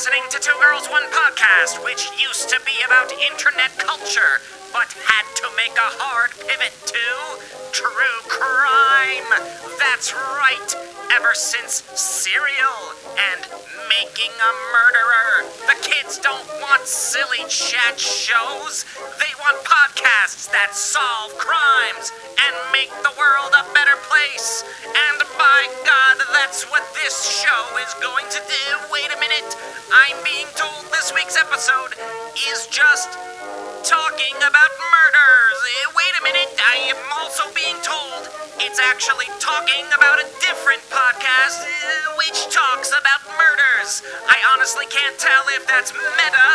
listening to Two Girls One Podcast, which used to be about internet culture, but had to make a hard pivot to true crime. That's right. Ever since Serial and Making a Murderer, the kids don't want silly chat shows. They want podcasts that solve crimes and make the world a better place. And by God, that's what this show is going to do. Wait a minute. I'm being told this week's episode is just talking about murders. Eh, Wait a minute, I am also being told it's actually talking about a different podcast eh, which talks about murders. I honestly can't tell if that's meta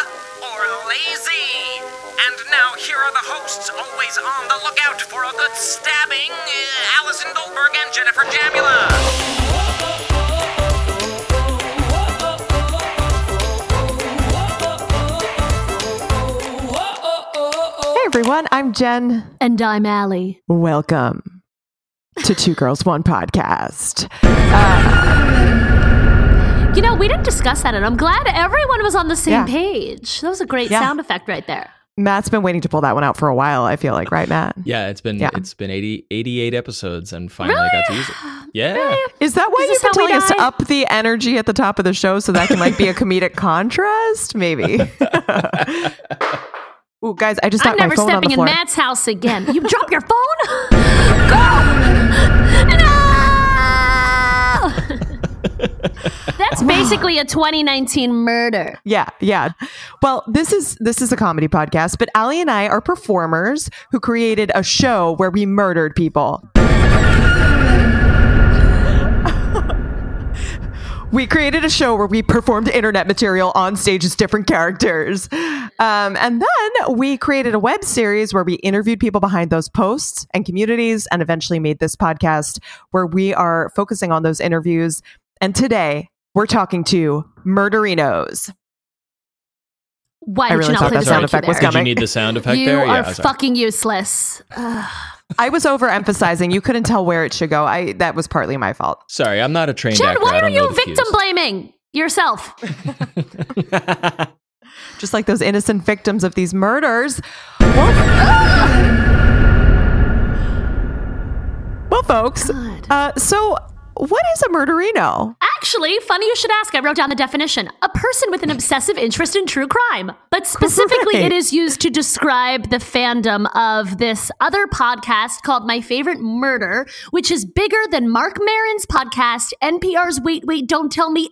or lazy. And now here are the hosts, always on the lookout for a good stabbing eh, Allison Goldberg and Jennifer Jamula. Everyone, I'm Jen. And I'm Allie. Welcome to Two Girls One Podcast. You know, we didn't discuss that, and I'm glad everyone was on the same Yeah. page. That was a great Yeah. sound effect right there. Matt's been waiting to pull that one out for a while, I feel like, right, Matt? Yeah, it's been Yeah. it's been 80, 88 episodes and finally I got to use it. Yeah. Is that why Is you've been telling us to up the energy at the top of the show so that can like be a comedic contrast? Maybe. Ooh, guys, I just I'm my never phone on the stepping in. Matt's house again. You drop your phone? Go! No! That's basically a 2019 murder. Yeah, yeah. Well, this is this is a comedy podcast, but Ali and I are performers who created a show where we murdered people. We created a show where we performed internet material on stage as different characters. Um, and then we created a web series where we interviewed people behind those posts and communities and eventually made this podcast where we are focusing on those interviews. And today we're talking to murderinos. Why I did really you not thought play that the sound thank you effect was there? Did you need the sound effect You there? are yeah. fucking useless. Ugh. I was overemphasizing. You couldn't tell where it should go. I that was partly my fault. Sorry, I'm not a trained Jen, actor. why I are don't know you victim cues. blaming yourself? Just like those innocent victims of these murders. Well, well folks. Uh, so, what is a murderino? Actually, funny you should ask. I wrote down the definition a person with an obsessive interest in true crime. But specifically, Right. it is used to describe the fandom of this other podcast called My Favorite Murder, which is bigger than Marc Maron's podcast, NPR's Wait, Wait, Don't Tell Me,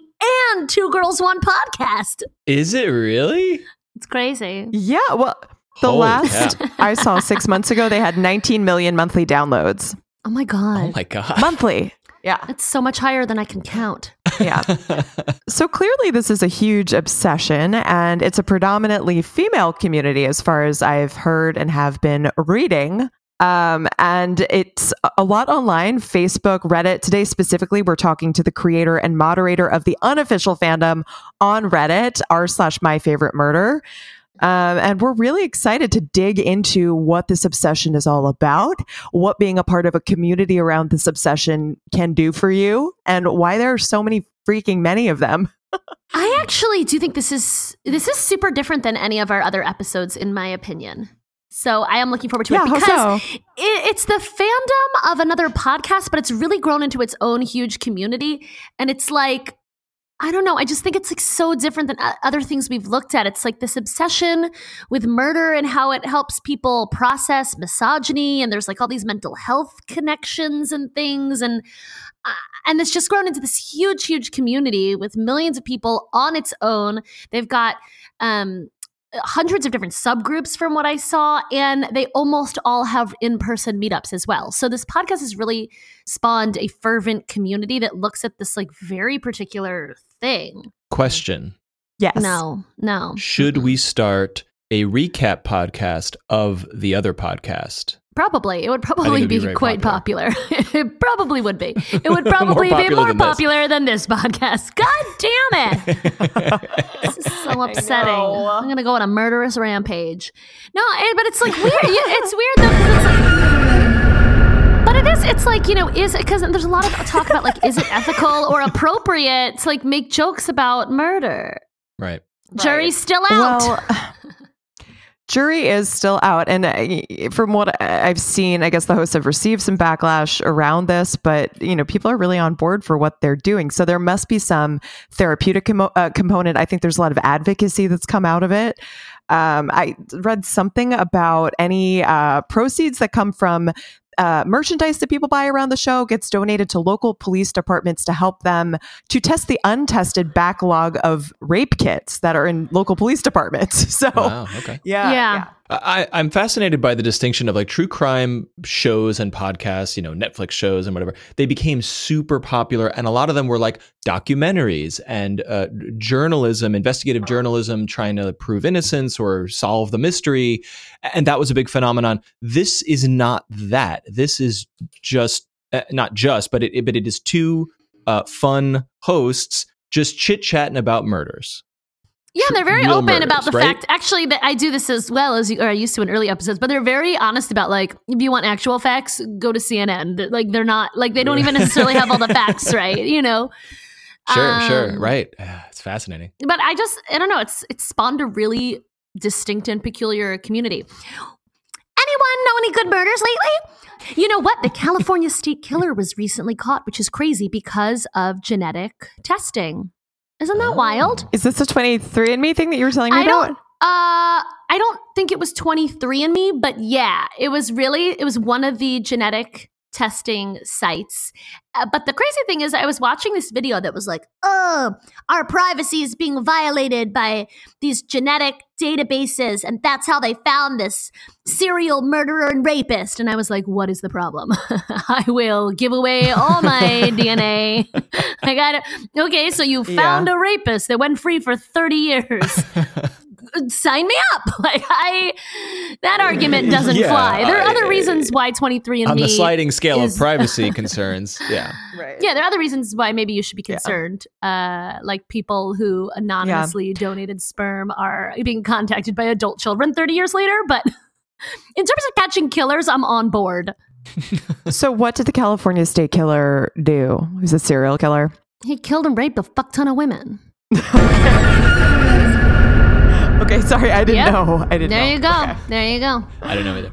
and Two Girls One podcast. Is it really? It's crazy. Yeah. Well, the Holy last cow. I saw six months ago, they had 19 million monthly downloads. Oh my God. Oh my god. Monthly. Yeah. That's so much higher than I can count. Yeah. so clearly, this is a huge obsession, and it's a predominantly female community, as far as I've heard and have been reading. Um, and it's a- a lot online Facebook, Reddit. Today, specifically, we're talking to the creator and moderator of the unofficial fandom on Reddit, r slash my favorite murder. Um, and we're really excited to dig into what this obsession is all about, what being a part of a community around this obsession can do for you, and why there are so many freaking many of them. I actually do think this is this is super different than any of our other episodes, in my opinion. So I am looking forward to Yeah, it because so? it, it's the fandom of another podcast, but it's really grown into its own huge community, and it's like. I don't know. I just think it's like so different than other things we've looked at. It's like this obsession with murder and how it helps people process misogyny, and there's like all these mental health connections and things, and uh, and it's just grown into this huge, huge community with millions of people on its own. They've got um, hundreds of different subgroups from what I saw, and they almost all have in person meetups as well. So this podcast has really spawned a fervent community that looks at this like very particular thing. Question. Yes. No, no. Should we start a recap podcast of the other podcast? Probably. It would probably be be, quite popular. it probably would be. It would probably be more than this. popular than this podcast. God damn it. this is so upsetting. I'm going to go on a murderous rampage. No, eh, but it's like weird. It's weird though because it's like. But it is. It's like you know, is it, because there's a lot of talk about like, is it ethical or appropriate to like make jokes about murder? Right. Jury's still out. Well, jury is still out. And uh, from what I- I've seen, I guess the hosts have received some backlash around this, but you know, people are really on board for what they're doing. So there must be some therapeutic commo- uh, component. I think there's a lot of advocacy that's come out of it. Um, I read something about any uh, proceeds that come from uh, merchandise that people buy around the show gets donated to local police departments to help them to test the untested backlog of rape kits that are in local police departments. So, Wow. Okay. yeah, Yeah. I, I'm fascinated by the distinction of like true crime shows and podcasts, you know, Netflix shows and whatever. They became super popular, and a lot of them were like documentaries and uh, journalism, investigative journalism, trying to prove innocence or solve the mystery. And that was a big phenomenon. This is not that. This is just uh, not just, but it, but it is two uh, fun hosts just chit chatting about murders. Yeah, they're very open about the right? fact. Actually, that I do this as well as you, or I used to in early episodes. But they're very honest about like, if you want actual facts, go to CNN. Like they're not like they don't even necessarily have all the facts, right? You know. Sure, sure, Um, right. Ah, It's fascinating. But I just I don't know. It's it's spawned a really distinct and peculiar community. Anyone know any good murders lately? You know what? The California state killer was recently caught, which is crazy because of genetic testing. Isn't that wild? Is this a 23andMe thing that you were telling me I about? don't. Uh, I don't think it was 23andMe, but yeah, it was really it was one of the genetic testing sites. Uh, but the crazy thing is, I was watching this video that was like, "Oh, our privacy is being violated by these genetic databases, and that's how they found this serial murderer and rapist." And I was like, "What is the problem? I will give away all my DNA. I got it. Okay, so you found a rapist that went free for 30 years." Sign me up. Like I, that argument doesn't Yeah, fly. There are I- other reasons why 23 and On me the sliding scale is- of privacy concerns, yeah. Right. Yeah, there are other reasons why maybe you should be Yeah. concerned. Uh, like people who anonymously donated sperm are being contacted by adult children 30 years later. But in terms of catching killers, I'm on board. So, what did the California state killer do? He's a serial killer. He killed and raped a fuck ton of women. Okay, sorry, I didn't Yep. know. I didn't There know. you go. Okay. There you go. I don't know either.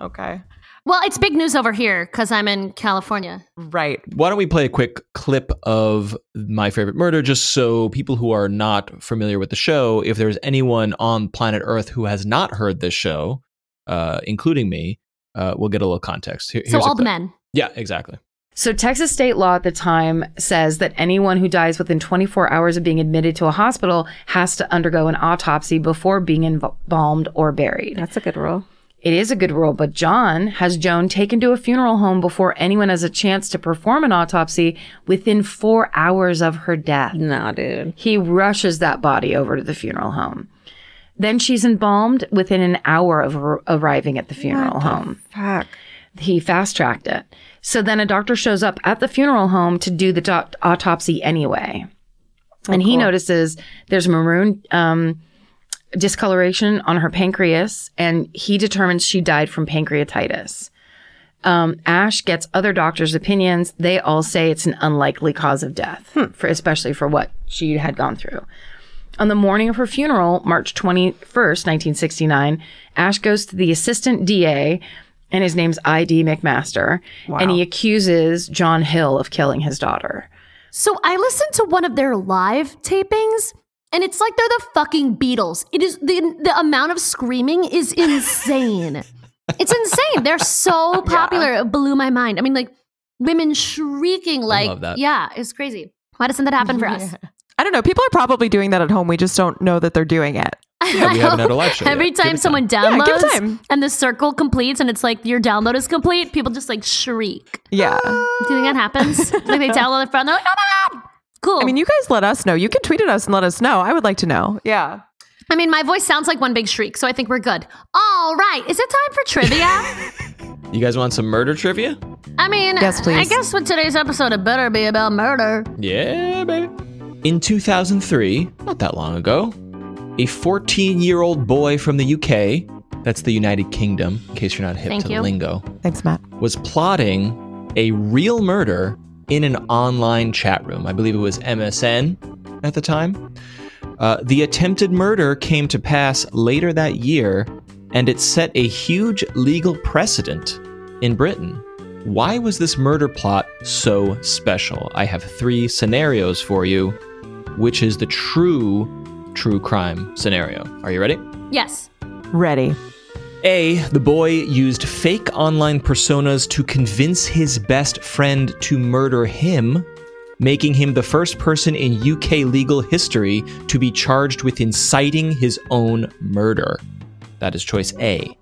okay. Well, it's big news over here because I'm in California. Right. Why don't we play a quick clip of My Favorite Murder just so people who are not familiar with the show, if there's anyone on planet Earth who has not heard this show, uh, including me, uh, we'll get a little context. Here- So here's all the men. Yeah, exactly. So, Texas state law at the time says that anyone who dies within 24 hours of being admitted to a hospital has to undergo an autopsy before being embalmed or buried. That's a good rule. It is a good rule, but John has Joan taken to a funeral home before anyone has a chance to perform an autopsy within four hours of her death. Nah, dude. He rushes that body over to the funeral home. Then she's embalmed within an hour of ar- arriving at the funeral home. Fuck. He fast tracked it. So then a doctor shows up at the funeral home to do the doc- autopsy anyway. and he notices there's maroon um, discoloration on her pancreas, and he determines she died from pancreatitis. Um, Ash gets other doctors' opinions. They all say it's an unlikely cause of death, for especially for what she had gone through. On the morning of her funeral, March 21st, 1969, Ash goes to the assistant DA, and his name's I.D. McMaster, and he accuses John Hill of killing his daughter. So I listened to one of their live tapings, and it's like they're the fucking Beatles. It is the the amount of screaming is insane. it's insane. They're so popular. It blew my mind. I mean, like women shrieking, like love that. yeah, it's crazy. Why doesn't that happen for us? I don't know. People are probably doing that at home. We just don't know that they're doing it. Yeah, we haven't had a live show Every yet. Time it someone Yeah, give it downloads time. and the circle completes and it's like your download is complete, people just like shriek. Yeah. Do you think that happens? like they download it from, they're like, oh my god, cool. I mean, you guys let us know. You can tweet at us and let us know. I would like to know. Yeah. I mean, my voice sounds like one big shriek, so I think we're good. All right, is it time for trivia? You guys want some murder trivia? I mean, Yes, please. I guess with today's episode, it better be about murder. Yeah, baby. In 2003, not that long ago, a 14 year old boy from the UK, that's the United Kingdom, in case you're not hip Thank to you. the lingo, Thanks, Matt. was plotting a real murder in an online chat room. I believe it was MSN at the time. Uh, the attempted murder came to pass later that year, and it set a huge legal precedent in Britain. Why was this murder plot so special? I have three scenarios for you, which is the true true crime scenario. Are you ready? Yes. Ready. A. The boy used fake online personas to convince his best friend to murder him, making him the first person in UK legal history to be charged with inciting his own murder. That is choice A.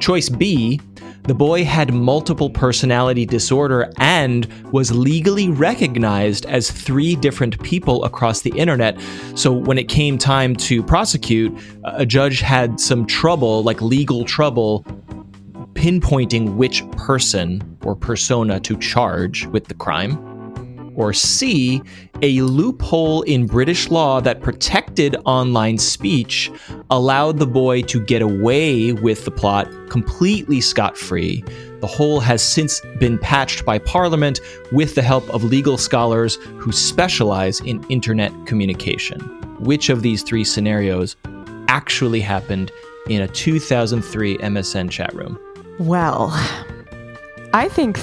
Choice B. The boy had multiple personality disorder and was legally recognized as three different people across the internet. So when it came time to prosecute, a judge had some trouble, like legal trouble, pinpointing which person or persona to charge with the crime. Or C, a loophole in British law that protected online speech allowed the boy to get away with the plot completely scot free. The hole has since been patched by Parliament with the help of legal scholars who specialize in internet communication. Which of these three scenarios actually happened in a 2003 MSN chat room? Well, I think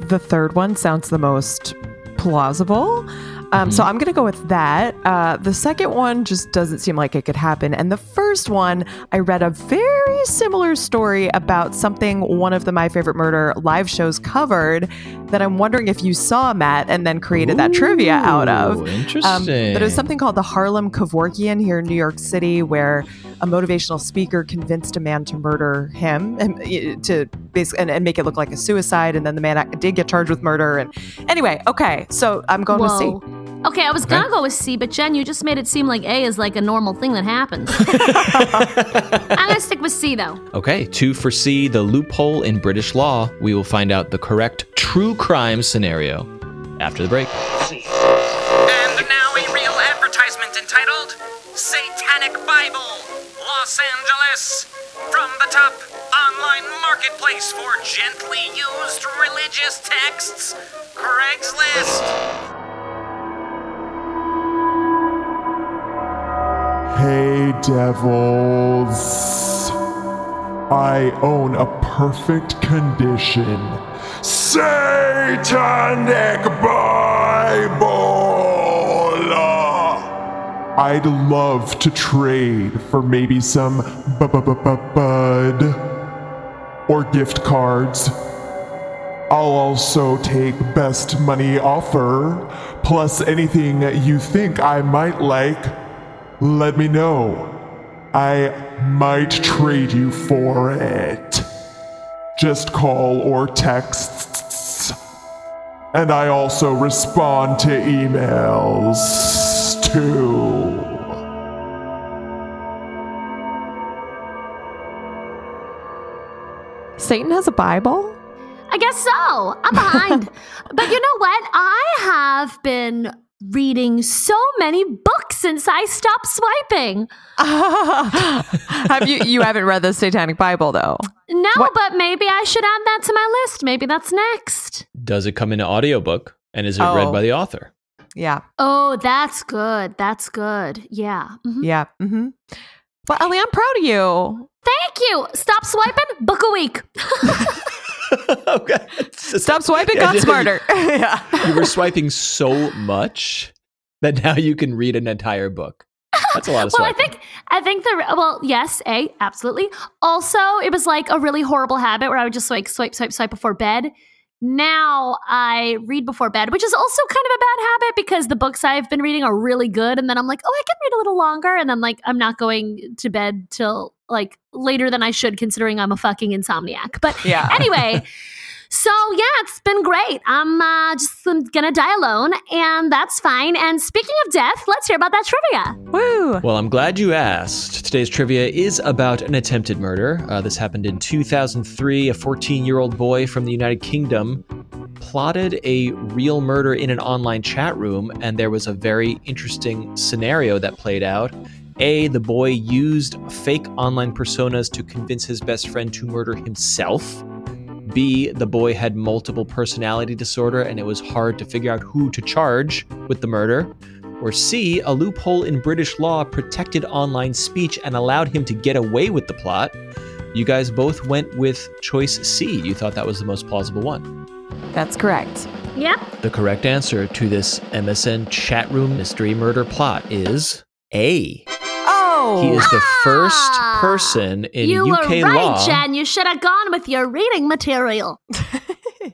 the third one sounds the most plausible. Um, So I'm going to go with that. Uh, the second one just doesn't seem like it could happen. And the first one, I read a very similar story about something one of the My Favorite Murder live shows covered that I'm wondering if you saw, Matt, and then created that trivia out of. Ooh, Interesting. but it was something called the Harlem Kevorkian here in New York City, where a motivational speaker convinced a man to murder him and uh, to basically and, and make it look like a suicide. And then the man did get charged with murder. And anyway, okay, so I'm going with C. Whoa. Okay, I was gonna go with C, but Jen, you just made it seem like A is like a normal thing that happens. I'm gonna stick with C though. Okay, two for C, the loophole in British law. We will find out the correct true crime scenario after the break. Marketplace for gently used religious texts, Craigslist. Hey, devils. I own a perfect condition. Satanic Bible! I'd love to trade for maybe some bu- bu- bu- bu- bud or gift cards. I'll also take best money offer, plus anything you think I might like. Let me know. I might trade you for it. Just call or text. And I also respond to emails too. Satan has a Bible? I guess so. I'm behind. but you know what? I have been reading so many books since I stopped swiping. Have you you haven't read the Satanic Bible though? No, What- but maybe I should add that to my list. Maybe that's next. Does it come in an audiobook and is it Oh. read by the author? Yeah. Oh, that's good. That's good. Yeah. Mhm. Yeah. Mm-hmm. Well, Ellie, I'm proud of you. Thank you. Stop swiping. Book a week. okay. Stop swiping, Yeah, got yeah. smarter. yeah. You were swiping so much that now you can read an entire book. That's a lot of well, I think I think the well, yes, a absolutely. Also, it was like a really horrible habit where I would just like swipe, swipe, swipe before bed. Now I read before bed, which is also kind of a bad habit because the books I've been reading are really good, and then I'm like, oh, I can read a little longer, and then like I'm not going to bed till like later than I should, considering I'm a fucking insomniac. But Yeah. anyway. So yeah, it's been great. I'm uh, just gonna die alone, and that's fine. And speaking of death, let's hear about that trivia. Woo. Well, I'm glad you asked. Today's trivia is about an attempted murder. Uh, this happened in 2003. A 14 year old boy from the United Kingdom plotted a real murder in an online chat room, and there was a very interesting scenario that played out. A, the boy used fake online personas to convince his best friend to murder himself. B, the boy had multiple personality disorder and it was hard to figure out who to charge with the murder. Or C, a loophole in British law protected online speech and allowed him to get away with the plot. You guys both went with choice C. You thought that was the most plausible one. That's correct. Yep. The correct answer to this MSN chat room mystery murder plot is A. Oh, He is the first Ah, person in UK law. you UK were right, law. Jen. You should have gone with your reading material.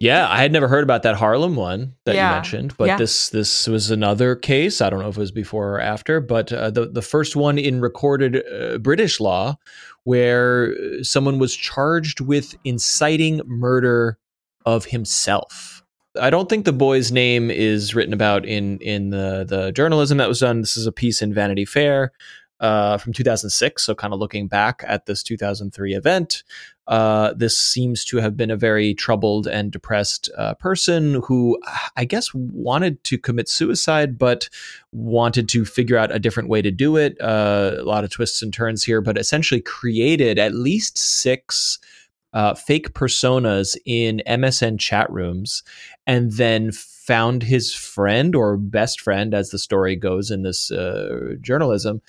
Yeah, I had never heard about that Harlem one that Yeah, you mentioned, but yeah. this this was another case. I don't know if it was before or after, but uh, the the first one in recorded uh, British law where uh, someone was charged with inciting murder of himself. I don't think the boy's name is written about in in the the journalism that was done. This is a piece in Vanity Fair uh, from 2006. So, kind of looking back at this 2003 event, uh, this seems to have been a very troubled and depressed uh, person who, I guess, wanted to commit suicide, but wanted to figure out a different way to do it. Uh, a lot of twists and turns here, but essentially created at least six. Uh, fake personas in MSN chat rooms, and then found his friend or best friend, as the story goes in this uh, journalism,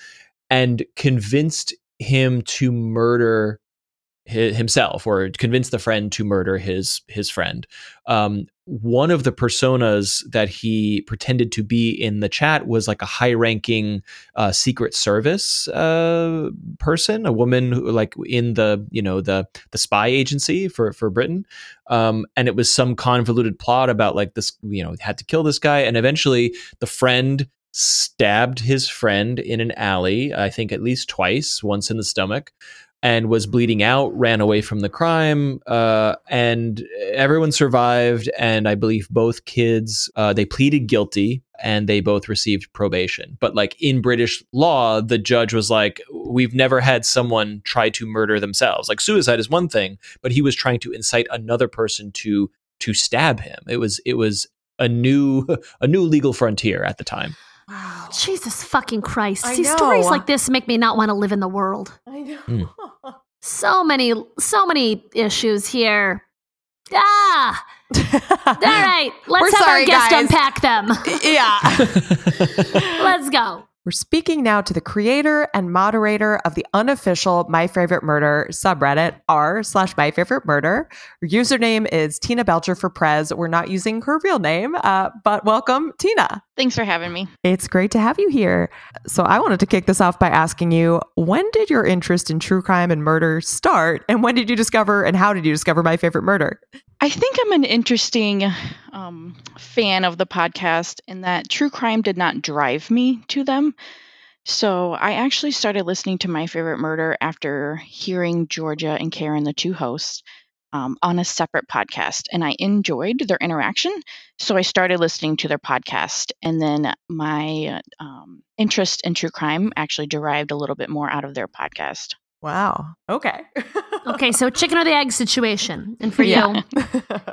and convinced him to murder hi- himself or convinced the friend to murder his his friend. Um, one of the personas that he pretended to be in the chat was like a high ranking uh, Secret Service uh, person, a woman who like in the you know the the spy agency for for Britain, um, and it was some convoluted plot about like this you know had to kill this guy, and eventually the friend stabbed his friend in an alley, I think at least twice, once in the stomach, and was bleeding out, ran away from the crime, uh, and everyone survived. And I believe both kids, uh, they pleaded guilty and they both received probation. But like in British law, the judge was like, we've never had someone try to murder themselves. Like suicide is one thing, but he was trying to incite another person to to stab him. It was it was a new a new legal frontier at the time. Wow. Jesus fucking Christ. I See, stories like this make me not want to live in the world. I know. Hmm. So many, so many issues here. Ah! All right, let's We're have sorry, our guest guys. unpack them. yeah. Let's go. We're speaking now to the creator and moderator of the unofficial My Favorite Murder subreddit, r slash My Favorite Murder. Her username is Tina Belcher for Prez. We're not using her real name, uh, but welcome, Tina. Thanks for having me. It's great to have you here. So I wanted to kick this off by asking you, when did your interest in true crime and murder start? And when did you discover and how did you discover My Favorite Murder? I think I'm an interesting um, fan of the podcast in that true crime did not drive me to them. So I actually started listening to My Favorite Murder after hearing Georgia and Karen, the two hosts, um, on a separate podcast. And I enjoyed their interaction. So I started listening to their podcast. And then my um, interest in true crime actually derived a little bit more out of their podcast. Wow. Okay. Okay, so chicken or the egg situation. And for you,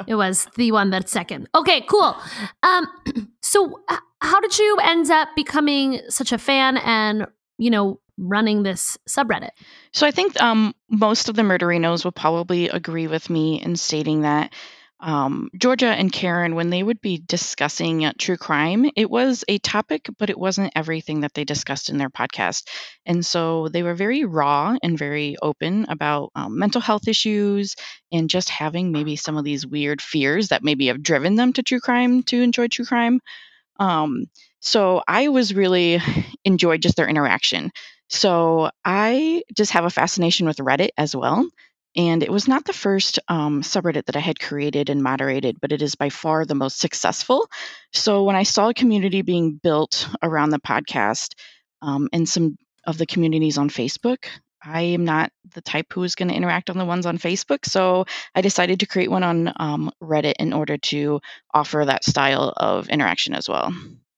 it was the one that's second. Okay, cool. Um, so how did you end up becoming such a fan and, you know, running this subreddit? So I think um, most of the murderinos will probably agree with me in stating that um, Georgia and Karen, when they would be discussing uh, true crime, it was a topic, but it wasn't everything that they discussed in their podcast. And so they were very raw and very open about um, mental health issues and just having maybe some of these weird fears that maybe have driven them to true crime to enjoy true crime. Um, so I was really enjoyed just their interaction. So I just have a fascination with Reddit as well. And it was not the first um, subreddit that I had created and moderated, but it is by far the most successful. So when I saw a community being built around the podcast um, and some of the communities on Facebook, I am not the type who is going to interact on the ones on Facebook. So I decided to create one on um, Reddit in order to offer that style of interaction as well.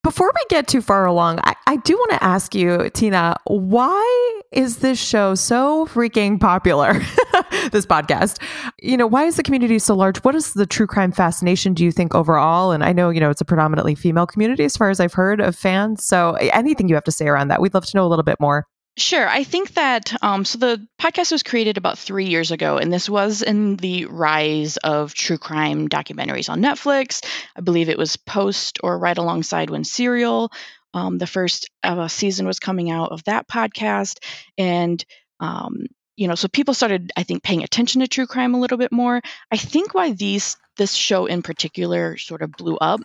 Before we get too far along, I, I do want to ask you, Tina, why is this show so freaking popular? this podcast. You know, why is the community so large? What is the true crime fascination, do you think, overall? And I know, you know, it's a predominantly female community as far as I've heard of fans. So anything you have to say around that, we'd love to know a little bit more. Sure. I think that um, so the podcast was created about three years ago, and this was in the rise of true crime documentaries on Netflix. I believe it was post or right alongside when Serial Um, the first uh, season was coming out of that podcast, and um, you know, so people started, I think, paying attention to true crime a little bit more. I think why these this show in particular sort of blew up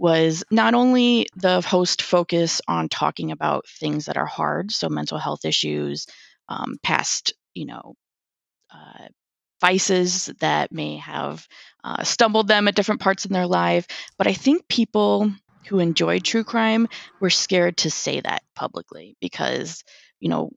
was not only the host focus on talking about things that are hard, so mental health issues, um, past, you know, uh, vices that may have uh, stumbled them at different parts in their life, but I think people who enjoyed true crime were scared to say that publicly because, you know,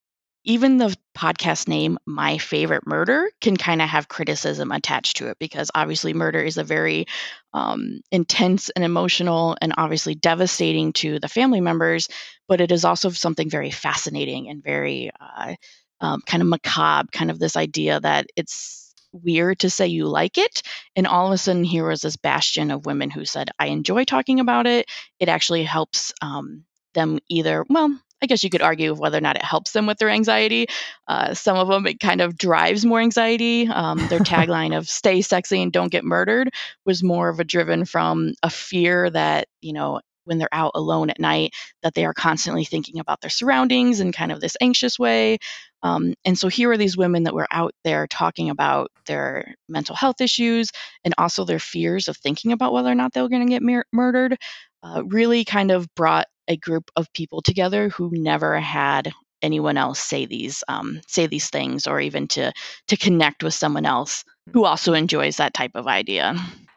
even the podcast name my favorite murder can kind of have criticism attached to it because obviously murder is a very um, intense and emotional and obviously devastating to the family members but it is also something very fascinating and very uh, um, kind of macabre kind of this idea that it's weird to say you like it and all of a sudden here was this bastion of women who said i enjoy talking about it. It actually helps um, them either well I guess you could argue whether or not it helps them with their anxiety. Uh, some of them, it kind of drives more anxiety. Um, their tagline of stay sexy and don't get murdered was more of a driven from a fear that, you know, when they're out alone at night, that they are constantly thinking about their surroundings in kind of this anxious way. Um, and so here are these women that were out there talking about their mental health issues and also their fears of thinking about whether or not they were going to get mur- murdered. Uh, really kind of brought a group of people together who never had anyone else say these um, say these things or even to to connect with someone else who also enjoys that type of idea.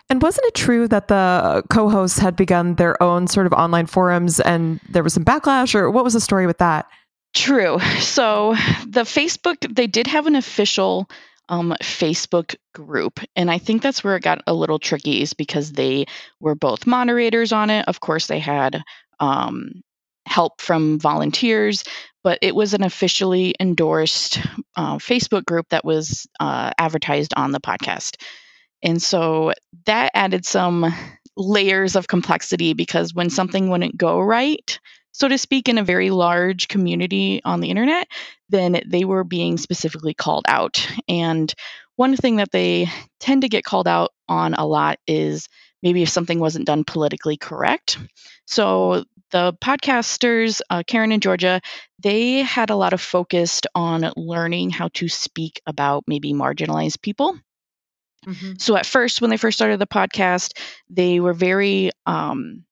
And wasn't it true that the co-hosts had begun their own sort of online forums and there was some backlash or what was the story with that? True. So the Facebook they did have an official um, Facebook group. And I think that's where it got a little tricky, is because they were both moderators on it. Of course, they had um, help from volunteers, but it was an officially endorsed uh, Facebook group that was uh, advertised on the podcast. And so that added some layers of complexity because when something wouldn't go right, so to speak, in a very large community on the internet, then they were being specifically called out. And one thing that they tend to get called out on a lot is maybe if something wasn't done politically correct. So the podcasters, uh, Karen and Georgia, they had a lot of focused on learning how to speak about maybe marginalized people. Mm-hmm. So at first, when they first started the podcast, they were very um,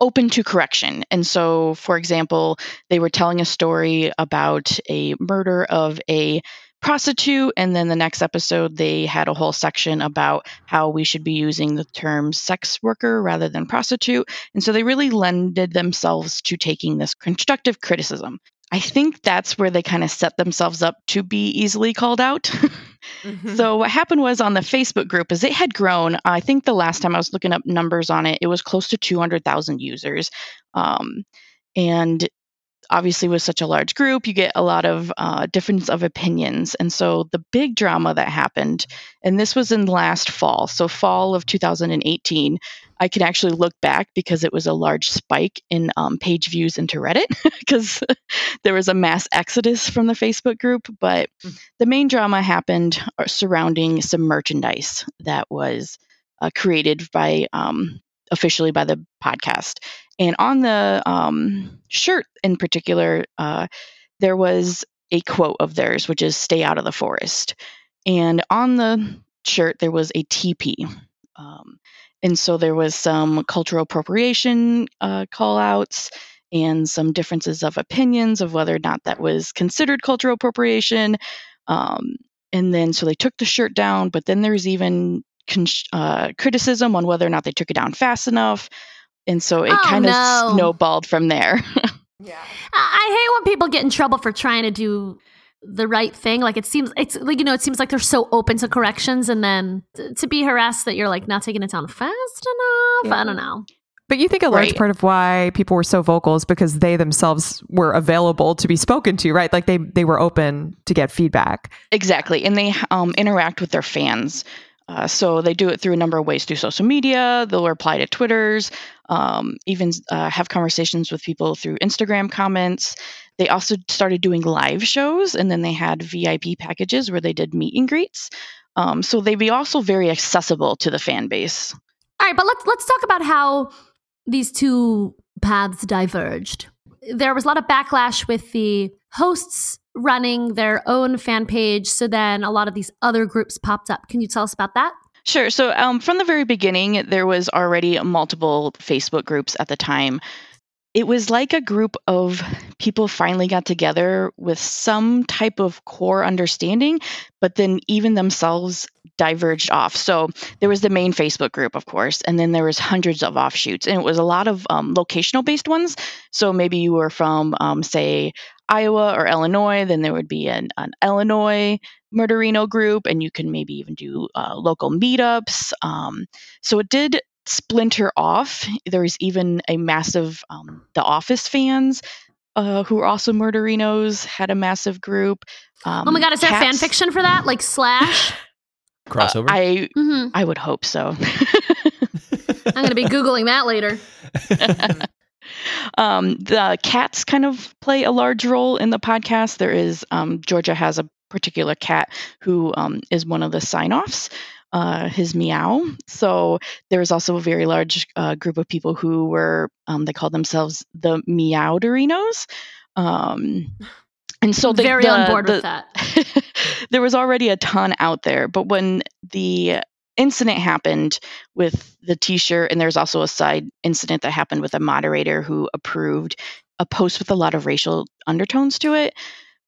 open to correction. And so, for example, they were telling a story about a murder of a prostitute. And then the next episode, they had a whole section about how we should be using the term sex worker rather than prostitute. And so they really lended themselves to taking this constructive criticism. I think that's where they kind of set themselves up to be easily called out. mm-hmm. So what happened was on the Facebook group is it had grown. I think the last time I was looking up numbers on it, it was close to 200,000 users. Um, and obviously with such a large group you get a lot of uh, difference of opinions and so the big drama that happened and this was in last fall so fall of 2018 i can actually look back because it was a large spike in um, page views into reddit because there was a mass exodus from the facebook group but mm. the main drama happened uh, surrounding some merchandise that was uh, created by um, officially by the podcast. And on the um, shirt in particular, uh, there was a quote of theirs, which is "Stay out of the forest." And on the shirt, there was a teepee. Um, and so there was some cultural appropriation uh, call outs and some differences of opinions of whether or not that was considered cultural appropriation. Um, and then so they took the shirt down, but then there's even con- uh, criticism on whether or not they took it down fast enough. And so it oh, kind of no. snowballed from there. yeah. I hate when people get in trouble for trying to do the right thing. Like it seems, it's like, you know, it seems like they're so open to corrections and then to be harassed that you're like not taking it down fast enough. Yeah. I don't know. But you think a large right. part of why people were so vocal is because they themselves were available to be spoken to, right? Like they they were open to get feedback. Exactly, and they um, interact with their fans. Uh, so they do it through a number of ways through social media. They'll reply to Twitters, um, even uh, have conversations with people through Instagram comments. They also started doing live shows, and then they had VIP packages where they did meet and greets. Um, so they'd be also very accessible to the fan base. All right, but let's let's talk about how these two paths diverged. There was a lot of backlash with the hosts running their own fan page. So then a lot of these other groups popped up. Can you tell us about that? Sure. So um, from the very beginning, there was already multiple Facebook groups at the time. It was like a group of people finally got together with some type of core understanding, but then even themselves diverged off. So there was the main Facebook group, of course, and then there was hundreds of offshoots, and it was a lot of um, locational based ones. So maybe you were from, um, say, Iowa or Illinois, then there would be an, an Illinois Murderino group, and you can maybe even do uh, local meetups. Um, so it did splinter off. There's even a massive um, The Office fans uh, who are also Murderinos had a massive group. Um, oh my god, is there fan fiction for that? Like slash crossover? Uh, I mm-hmm. I would hope so. I'm going to be googling that later. um, the cats kind of play a large role in the podcast. There is um, Georgia has a particular cat who um, is one of the sign offs. Uh, his meow. So there was also a very large uh, group of people who were um, they called themselves the Meowderinos. Um, and so they, very the, on board the, with that. there was already a ton out there, but when the incident happened with the t-shirt and there's also a side incident that happened with a moderator who approved a post with a lot of racial undertones to it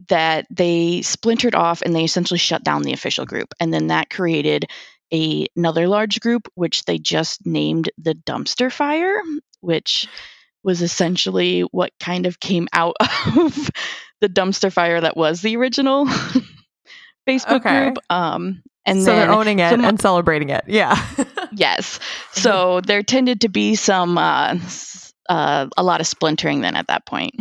that they splintered off and they essentially shut down the official group and then that created a, another large group which they just named the dumpster fire which was essentially what kind of came out of the dumpster fire that was the original Facebook okay. group. Um, and so then, they're owning it and celebrating it. Yeah. yes. So there tended to be some uh, uh, a lot of splintering then at that point.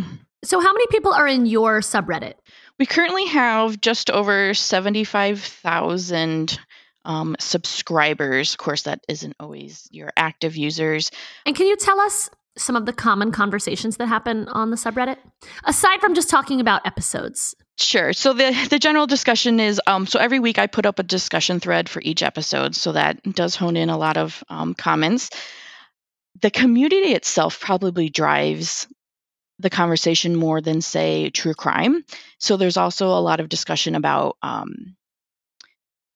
So how many people are in your subreddit? We currently have just over seventy five thousand um, subscribers. Of course, that isn't always your active users. And can you tell us some of the common conversations that happen on the subreddit aside from just talking about episodes Sure. So the the general discussion is um, so every week I put up a discussion thread for each episode, so that does hone in a lot of um, comments. The community itself probably drives the conversation more than say true crime. So there's also a lot of discussion about um,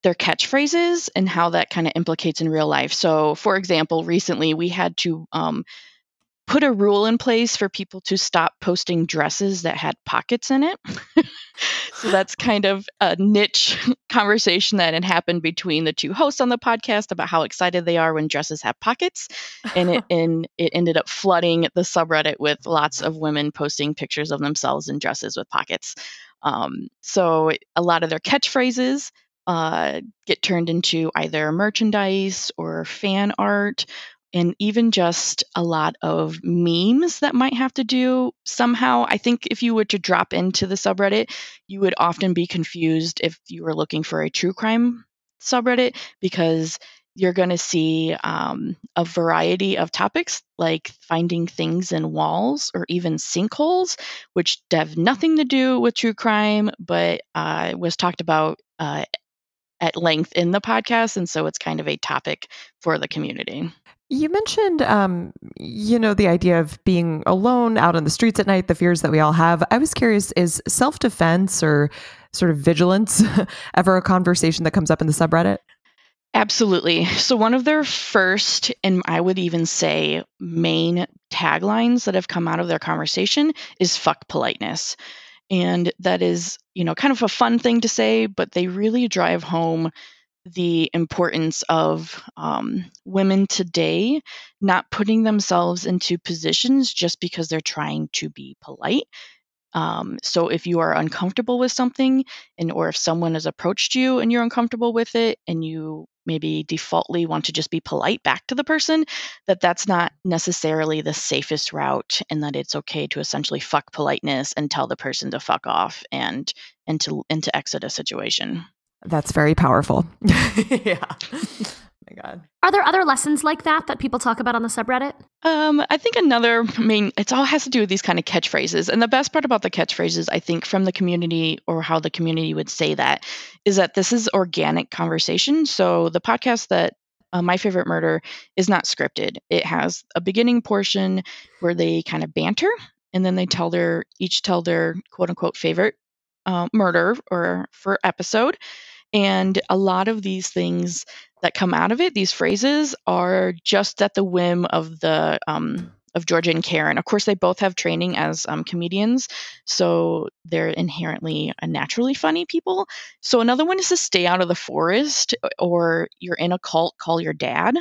their catchphrases and how that kind of implicates in real life. So, for example, recently we had to um, put a rule in place for people to stop posting dresses that had pockets in it. so that's kind of a niche conversation that had happened between the two hosts on the podcast about how excited they are when dresses have pockets. And it and it ended up flooding the subreddit with lots of women posting pictures of themselves in dresses with pockets. Um, so a lot of their catchphrases uh, get turned into either merchandise or fan art and even just a lot of memes that might have to do somehow. I think if you were to drop into the subreddit, you would often be confused if you were looking for a true crime subreddit because you're going to see um, a variety of topics like finding things in walls or even sinkholes, which have nothing to do with true crime, but uh, was talked about uh, at length in the podcast. And so it's kind of a topic for the community. You mentioned, um, you know, the idea of being alone out on the streets at night, the fears that we all have. I was curious, is self defense or sort of vigilance ever a conversation that comes up in the subreddit? Absolutely. So, one of their first, and I would even say main taglines that have come out of their conversation is fuck politeness. And that is, you know, kind of a fun thing to say, but they really drive home the importance of um, women today not putting themselves into positions just because they're trying to be polite. Um, so if you are uncomfortable with something, and or if someone has approached you and you're uncomfortable with it, and you maybe defaultly want to just be polite back to the person, that that's not necessarily the safest route, and that it's okay to essentially fuck politeness and tell the person to fuck off and and to and to exit a situation. That's very powerful. yeah. My god. Are there other lessons like that that people talk about on the subreddit? Um, I think another I mean it's all has to do with these kind of catchphrases. And the best part about the catchphrases, I think, from the community or how the community would say that, is that this is organic conversation. So the podcast that uh, My Favorite Murder is not scripted. It has a beginning portion where they kind of banter, and then they tell their each tell their quote unquote favorite uh, murder or for episode. And a lot of these things that come out of it, these phrases, are just at the whim of the um, of Georgia and Karen. Of course, they both have training as um, comedians, so they're inherently uh, naturally funny people. So another one is to stay out of the forest, or you're in a cult, call your dad.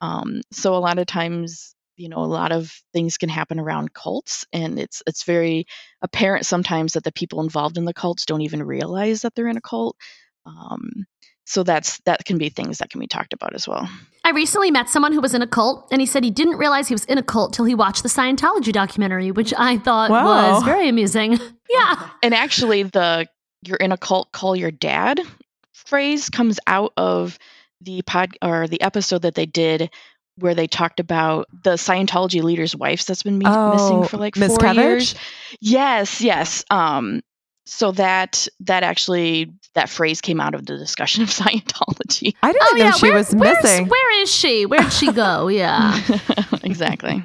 Um, so a lot of times, you know, a lot of things can happen around cults, and it's it's very apparent sometimes that the people involved in the cults don't even realize that they're in a cult. Um, so that's that can be things that can be talked about as well. I recently met someone who was in a cult, and he said he didn't realize he was in a cult till he watched the Scientology documentary, which I thought Wow. was very amusing. yeah. And actually, the "you're in a cult, call your dad" phrase comes out of the pod or the episode that they did where they talked about the Scientology leader's wives that's been me- missing for like Oh, four Kevich? years. Yes, yes. Um, so that that actually that phrase came out of the discussion of Scientology. I didn't Oh know yeah. she where- was missing. Where is she? Where'd she go? Yeah. exactly.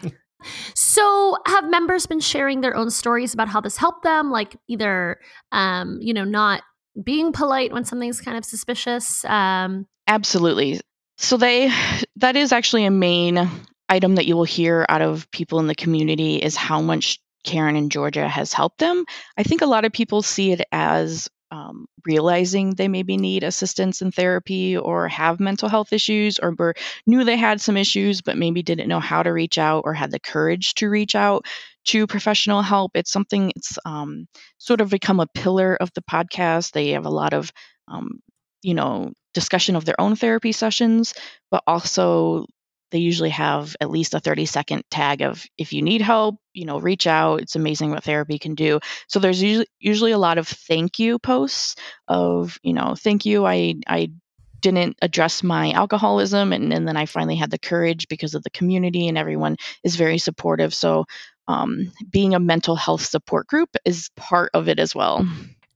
So, have members been sharing their own stories about how this helped them, like either, um, you know, not being polite when something's kind of suspicious? Um, Absolutely. So they that is actually a main item that you will hear out of people in the community is how much Karen and Georgia has helped them. I think a lot of people see it as um, realizing they maybe need assistance in therapy or have mental health issues or were, knew they had some issues but maybe didn't know how to reach out or had the courage to reach out to professional help. It's something it's um, sort of become a pillar of the podcast. They have a lot of um, you know discussion of their own therapy sessions, but also they usually have at least a 30 second tag of if you need help, you know, reach out. It's amazing what therapy can do. So there's usually, a lot of thank you posts of, you know, thank you. I I didn't address my alcoholism and, and then I finally had the courage because of the community and everyone is very supportive. So um, being a mental health support group is part of it as well.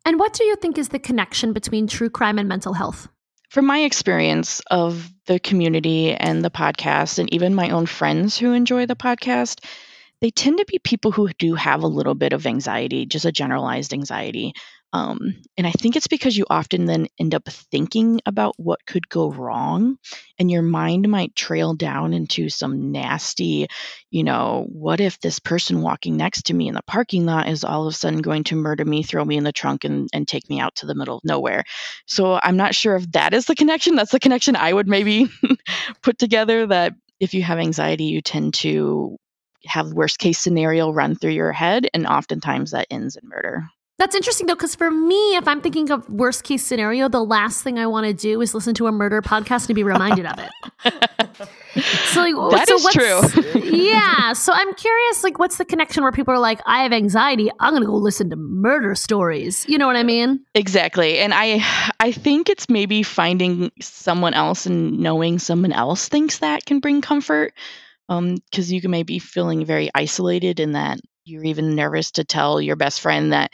and what do you think is the connection between true crime and mental health? From my experience of the community and the podcast, and even my own friends who enjoy the podcast, they tend to be people who do have a little bit of anxiety, just a generalized anxiety. Um, and I think it's because you often then end up thinking about what could go wrong, and your mind might trail down into some nasty, you know, what if this person walking next to me in the parking lot is all of a sudden going to murder me, throw me in the trunk, and, and take me out to the middle of nowhere? So I'm not sure if that is the connection. That's the connection I would maybe put together that if you have anxiety, you tend to have worst case scenario run through your head and oftentimes that ends in murder. That's interesting though, because for me, if I'm thinking of worst case scenario, the last thing I want to do is listen to a murder podcast and be reminded of it. So like, That so is true. yeah. So I'm curious, like, what's the connection where people are like, I have anxiety, I'm gonna go listen to murder stories. You know what I mean? Exactly. And I I think it's maybe finding someone else and knowing someone else thinks that can bring comfort. Um, because you can maybe feeling very isolated in that you're even nervous to tell your best friend that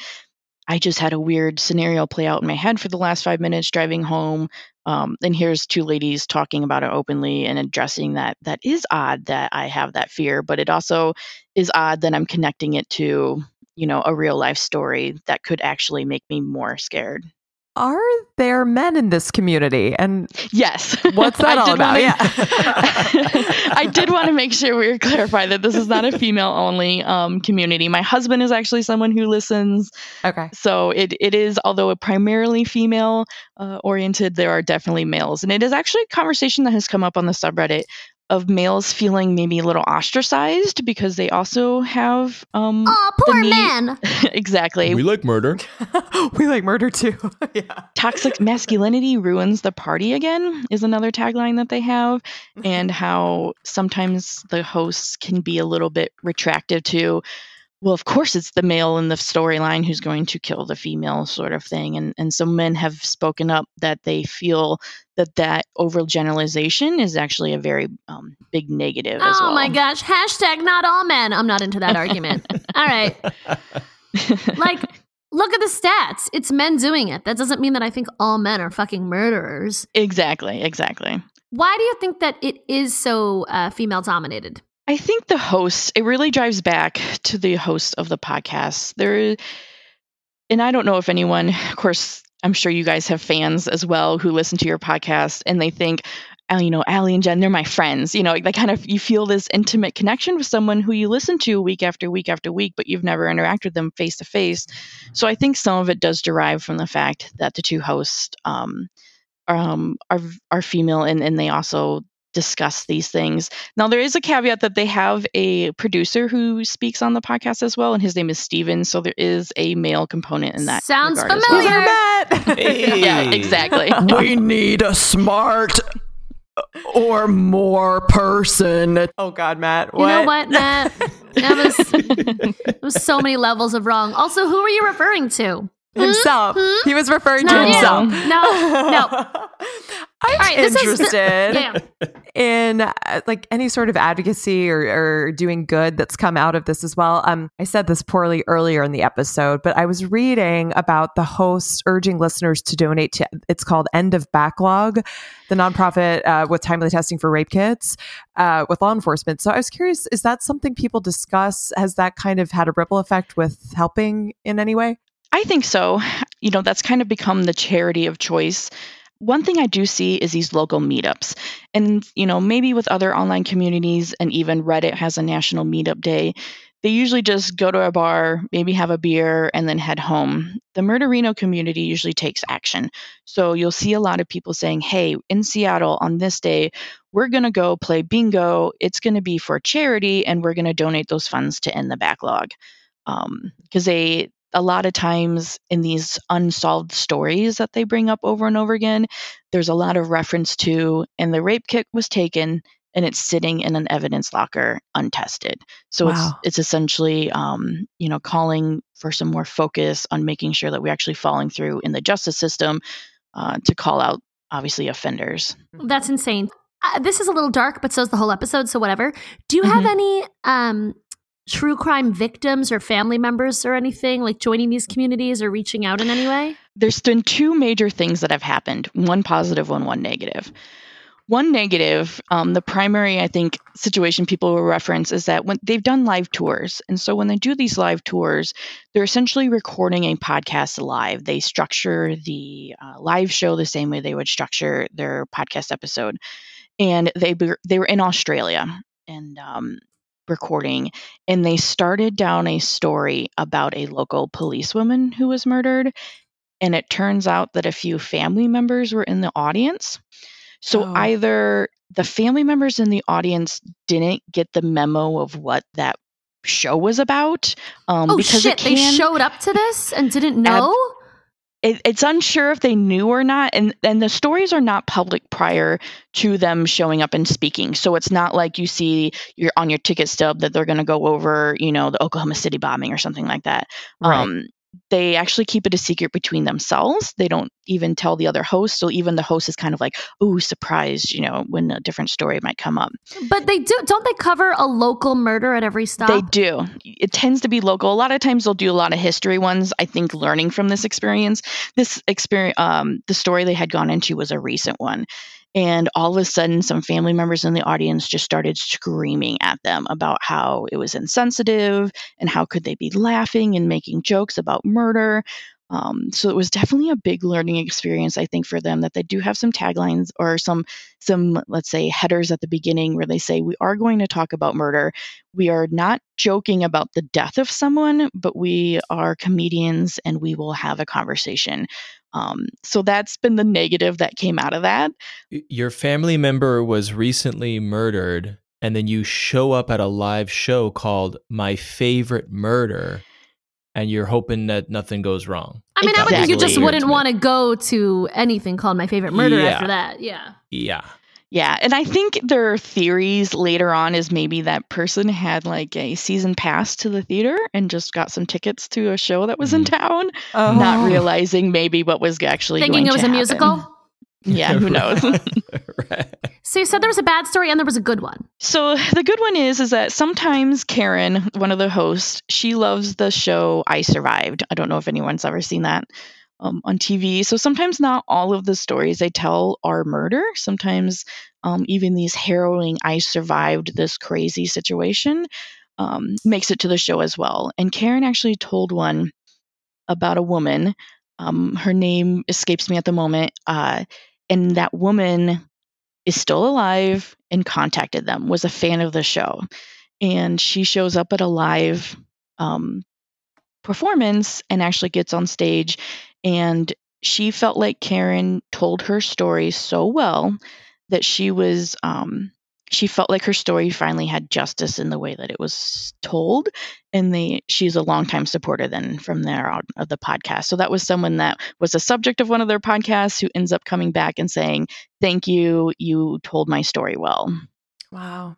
I just had a weird scenario play out in my head for the last five minutes driving home. Um, and here's two ladies talking about it openly and addressing that. That is odd that I have that fear, but it also is odd that I'm connecting it to, you know, a real life story that could actually make me more scared. Are there men in this community? And Yes. What's that I all did about? wanna- Yeah. I did want to make sure we clarify that this is not a female only um, community. My husband is actually someone who listens. okay. So it, it is, although primarily female uh, oriented, there are definitely males. And it is actually a conversation that has come up on the subreddit of males feeling maybe a little ostracized because they also have um Oh, poor need- man. exactly We like murder. we like murder too. yeah. toxic masculinity ruins the party again is another tagline that they have and how sometimes the hosts can be a little bit retractive to well of course it's the male in the storyline who's going to kill the female sort of thing and and some men have spoken up that they feel that that overgeneralization is actually a very um, big negative as Oh well my gosh. Hashtag not all men. I'm not into that argument. All right. Like, look at the stats. It's men doing it. That doesn't mean that I think all men are fucking murderers. exactly exactly Why do you think that it is so uh, female dominated? I think the host, it really drives back to the host of the podcast. There, and I don't know if anyone, of course, I'm sure you guys have fans as well who listen to your podcast and they think, oh, you know, Allie and Jen, they're my friends. You know, they kind of, you feel this intimate connection with someone who you listen to week after week after week, but you've never interacted with them face to face. So I think some of it does derive from the fact that the two hosts um, um, are, are female and, and they also discuss these things. Now, there is a caveat that they have a producer who speaks on the podcast as well, and his name is Steven. So there is a male component in that. Sounds regard as well. familiar. Yeah, exactly. we need a smart or more person. Oh God, Matt. You know what, Matt? That was, it was so many levels of wrong. Also, who are you referring to? Himself. Hmm? He was referring Not to you. himself. No, no. I'm right, this is the- interested Yeah. In uh, like any sort of advocacy or, or doing good that's come out of this as well. Um, I said this poorly earlier in the episode, but I was reading about the host urging listeners to donate to. It's called End of Backlog, the nonprofit uh, with timely testing for rape kits uh, with law enforcement. So I was curious: is that something people discuss? Has that kind of had a ripple effect with helping in any way? I think so. You know, that's kind of become the charity of choice. One thing I do see is these local meetups. And, you know, maybe with other online communities and even Reddit has a national meetup day, they usually just go to a bar, maybe have a beer, and then head home. The Murderino community usually takes action. So you'll see a lot of people saying, hey, in Seattle on this day, we're going to go play bingo. It's going to be for charity, and we're going to donate those funds to end the backlog. Um, because they, a lot of times in these unsolved stories that they bring up over and over again, there's a lot of reference to, and the rape kit was taken and it's sitting in an evidence locker untested. So Wow. it's it's essentially, um, you know, calling for some more focus on making sure that we're actually following through in the justice system uh, to call out obviously offenders. That's insane. Uh, this is a little dark, but so is the whole episode. So whatever. Do you have Mhm. any um, true crime victims or family members or anything like joining these communities or reaching out in any way? there's been two major things that have happened one positive one one negative. One negative um, the primary i think situation people will reference is that when they've done live tours and so when they do these live tours they're essentially recording a podcast live. They structure the uh, live show the same way they would structure their podcast episode. And they they were in australia and um, recording and they started down a story about a local policewoman who was murdered and it turns out that a few family members were in the audience. So Oh. either the family members in the audience didn't get the memo of what that show was about. Um, oh because shit! it They showed up to this and didn't know. It, it's unsure if they knew or not and and the stories are not public prior to them showing up and speaking so it's not like you see you're on your ticket stub that they're going to go over you know the oklahoma city bombing or something like that Right. um they actually keep it a secret between themselves they don't even tell the other host so even the host is kind of like oh surprised you know when a different story might come up But they do. Don't they cover a local murder at every stop? They do. It tends to be local. A lot of times they'll do a lot of history ones. I think learning from this experience. This experience, um, the story they had gone into was a recent one, and all of a sudden, some family members in the audience just started screaming at them about how it was insensitive and how could they be laughing and making jokes about murder. Um, so it was definitely a big learning experience, I think, for them that they do have some taglines or some some let's say headers at the beginning where they say we are going to talk about murder we are not joking about the death of someone, but we are comedians and we will have a conversation. Um, so that's been the negative that came out of that. Your family member was recently murdered, and then you show up at a live show called My Favorite Murder, and you're hoping that nothing goes wrong. I mean, I would think you just wouldn't want to go to anything called My Favorite Murder Yeah. after that. Yeah. Yeah. Yeah, and I think their theories later on is maybe that person had like a season pass to the theater and just got some tickets to a show that was in mm-hmm. town, Oh. not realizing maybe what was actually Thinking going it was to a happen. musical. Yeah, who knows? Right. So you said there was a bad story and there was a good one. So the good one is is that sometimes Karen, one of the hosts, she loves the show I Survived. I don't know if anyone's ever seen that. Um, on TV. So sometimes not all of the stories they tell are murder. Sometimes um, even these harrowing, I survived this crazy situation, um, makes it to the show as well. And Karen actually told one about a woman. Um, her name escapes me at the moment. Uh, and that woman is still alive and contacted them, was a fan of the show. And she shows up at a live um, performance and actually gets on stage. And she felt like Karen told her story so well that she was um, she felt like her story finally had justice in the way that it was told and they she's a longtime supporter then from there on of the podcast. So that was someone that was a subject of one of their podcasts who ends up coming back and saying thank you you told my story well. Wow.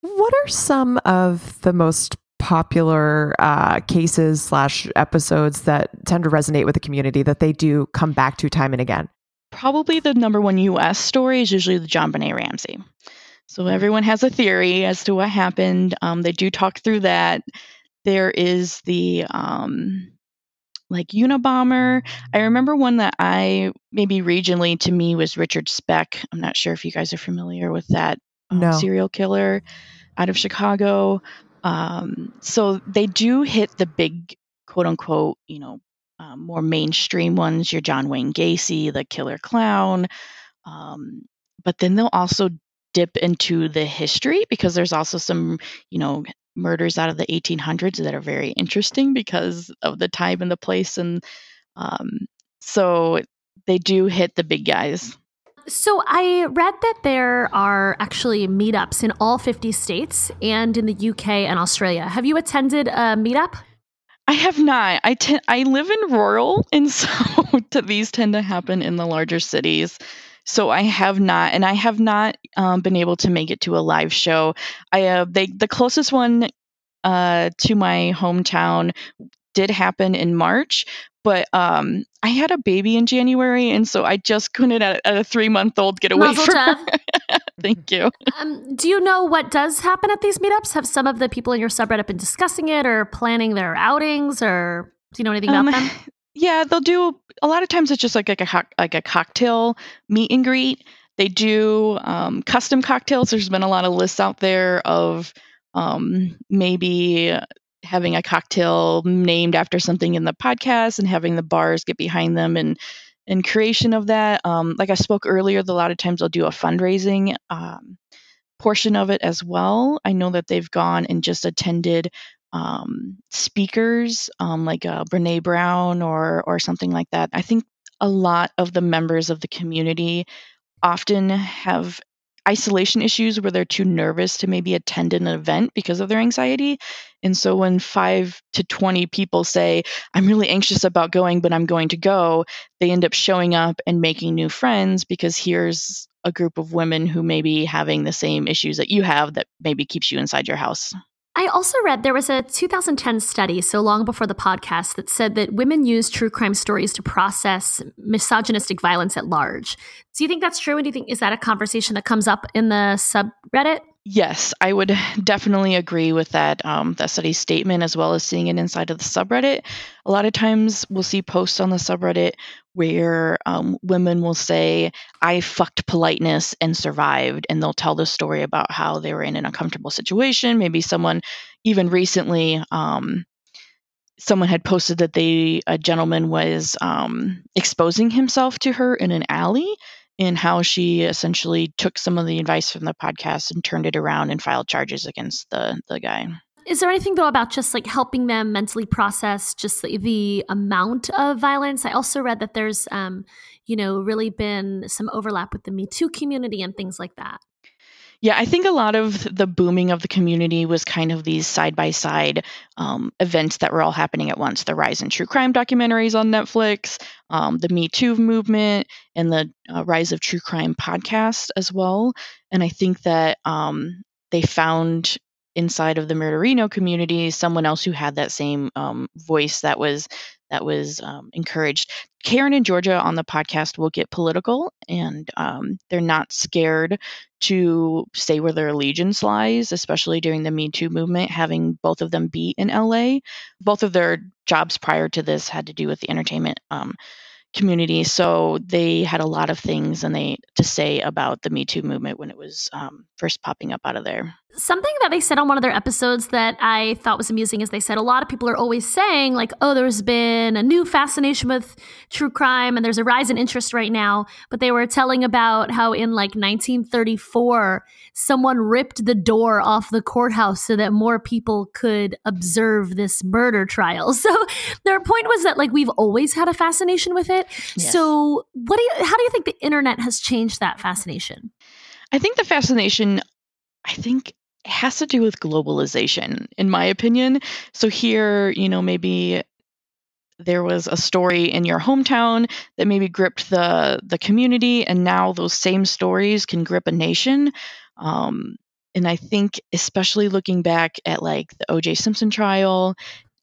What are some of the most popular uh, cases slash episodes that tend to resonate with the community that they do come back to time and again probably the number one us story is usually the John JonBenét Ramsey so everyone has a theory as to what happened. Um, they do talk through that. There is the um, like Unabomber. I remember one that I maybe regionally to me was Richard Speck. I'm not sure if you guys are familiar with that um, No. serial killer out of Chicago. Um, so they do hit the big quote unquote, you know, um, more mainstream ones. Your John Wayne Gacy, the Killer Clown. Um, but then they'll also dip into the history because there's also some, you know, murders out of the 1800s that are very interesting because of the time and the place and um, so they do hit the big guys So I read that there are actually meetups in all 50 states and in the UK and Australia. Have you attended a meetup? I have not. I te- I live in rural, and so these tend to happen in the larger cities. So I have not, and I have not um, been able to make it to a live show. I uh, they the closest one uh, to my hometown did happen in March, but um, I had a baby in January, and so I just couldn't at, at a three month old get away Mazel from. Thank you. Um, do you know what does happen at these meetups? Have some of the people in your subreddit been discussing it or planning their outings, or do you know anything Um, about them? Yeah, they'll do a lot of times. It's just like like a like a cocktail meet and greet. They do um, custom cocktails. There's been a lot of lists out there of um, maybe having a cocktail named after something in the podcast and having the bars get behind them and and creation of that. Um, like I spoke earlier, a lot of times they'll do a fundraising um, portion of it as well. I know that they've gone and just attended um, speakers um, like uh, Brene Brown or or something like that. I think a lot of the members of the community often have isolation issues where they're too nervous to maybe attend an event because of their anxiety. And so when 5 to 20 people say, "I'm really anxious about going, but I'm going to go," they end up showing up and making new friends because here's a group of women who may be having the same issues that you have that maybe keeps you inside your house. I also read there was a 2010 study, so long before the podcast, that said that women use true crime stories to process misogynistic violence at large. Do you think that's true? And do you think is that a conversation that comes up in the subreddit? Yes, I would definitely agree with that um, that study statement as well as seeing it inside of the subreddit. A lot of times we'll see posts on the subreddit where um, women will say, "I fucked politeness and survived," and they'll tell the story about how they were in an uncomfortable situation. Maybe someone, even recently, um, someone had posted that they a gentleman was um, exposing himself to her in an alley and how she essentially took some of the advice from the podcast and turned it around and filed charges against the the guy. Is there anything though about just like helping them mentally process just the, the amount of violence? I also read that there's, um, you know, really been some overlap with the Me Too community and things like that. Yeah, I think a lot of the booming of the community was kind of these side by side events that were all happening at once. The rise in true crime documentaries on Netflix, um, the Me Too movement, and the uh, rise of true crime podcasts as well. And I think that um, they found inside of the Murderino community someone else who had that same um, voice that was that was um, encouraged. Karen and Georgia on the podcast will get political, and um, they're not scared to say where their allegiance lies, especially during the Me Too movement, having both of them be in LA. Both of their jobs prior to this had to do with the entertainment um, community. So they had a lot of things and they to say about the Me Too movement when it was um, first popping up out of there. Something that they said on one of their episodes that I thought was amusing is they said a lot of people are always saying, like, oh, there's been a new fascination with true crime and there's a rise in interest right now. But they were telling about how in like 1934, someone ripped the door off the courthouse so that more people could observe this murder trial. So their point was that, like, we've always had a fascination with it. Yes. So, what do you, how do you think the internet has changed that fascination? I think the fascination, I think, has to do with globalization, in my opinion. So here, you know, maybe there was a story in your hometown that maybe gripped the the community, and now those same stories can grip a nation. Um, and I think, especially looking back at like the O.J. Simpson trial,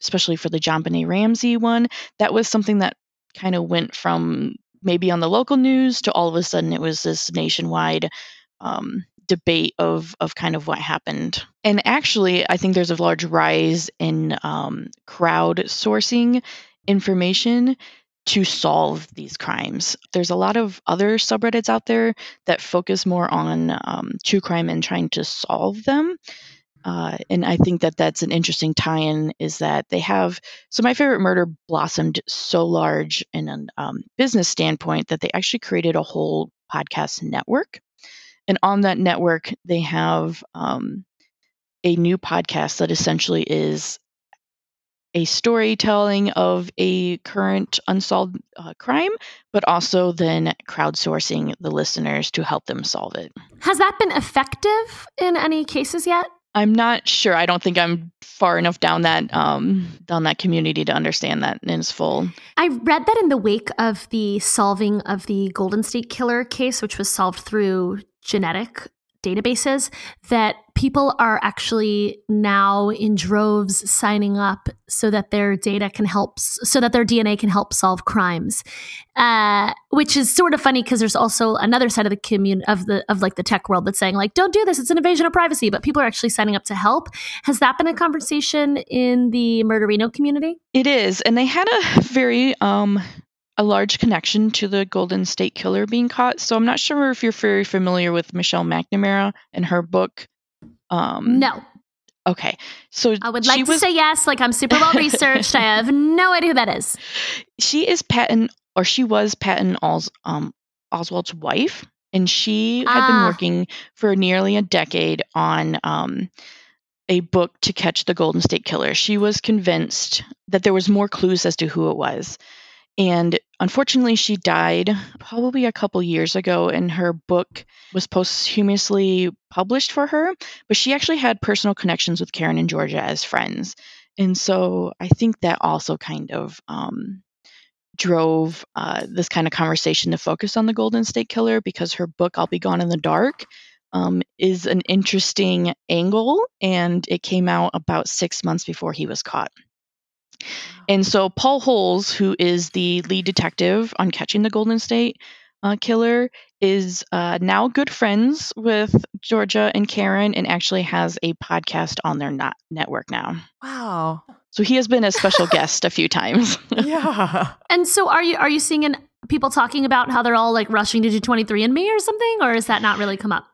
especially for the JonBenét Ramsey one, that was something that kind of went from maybe on the local news to all of a sudden it was this nationwide um, debate of of kind of what happened. And actually, I think there's a large rise in um, crowdsourcing information to solve these crimes. There's a lot of other subreddits out there that focus more on um, true crime and trying to solve them. Uh, and I think that that's an interesting tie-in. Is that they have so my favorite murder blossomed so large in a um, business standpoint that they actually created a whole podcast network and on that network, they have um, a new podcast that essentially is a storytelling of a current unsolved uh, crime, but also then crowdsourcing the listeners to help them solve it. Has that been effective in any cases yet? I'm not sure. I don't think I'm far enough down that um, down that community to understand that in its full. I read that in the wake of the solving of the Golden State Killer case, which was solved through genetic databases that people are actually now in droves signing up so that their data can help so that their dna can help solve crimes. Uh, which is sort of funny because there's also another side of the community of the of like the tech world that's saying like don't do this it's an invasion of privacy but people are actually signing up to help. Has that been a conversation in the murderino community? It is and they had a very um a large connection to the Golden State Killer being caught. So I'm not sure if you're very familiar with Michelle McNamara and her book. Um, no. Okay. So I would like to say yes. Like I'm super well researched. I have no idea who that is. She is Patton, or she was Patton Os- um, Oswalt's wife, and she had Ah. been working for nearly a decade on um, a book to catch the Golden State Killer. She was convinced that there was more clues as to who it was. And unfortunately, she died probably a couple years ago, and her book was posthumously published for her. But she actually had personal connections with Karen and Georgia as friends. And so I think that also kind of um, drove uh, this kind of conversation to focus on the Golden State Killer because her book, I'll Be Gone in the Dark, um, is an interesting angle. And it came out about six months before he was caught. And so Paul Holes, who is the lead detective on catching the Golden State uh, Killer, is uh, now good friends with Georgia and Karen, and actually has a podcast on their not- network now. Wow. So he has been a special guest a few times. Yeah. And so are you are you seeing in people talking about how they're all like rushing to do 23andMe or something or is that not really come up?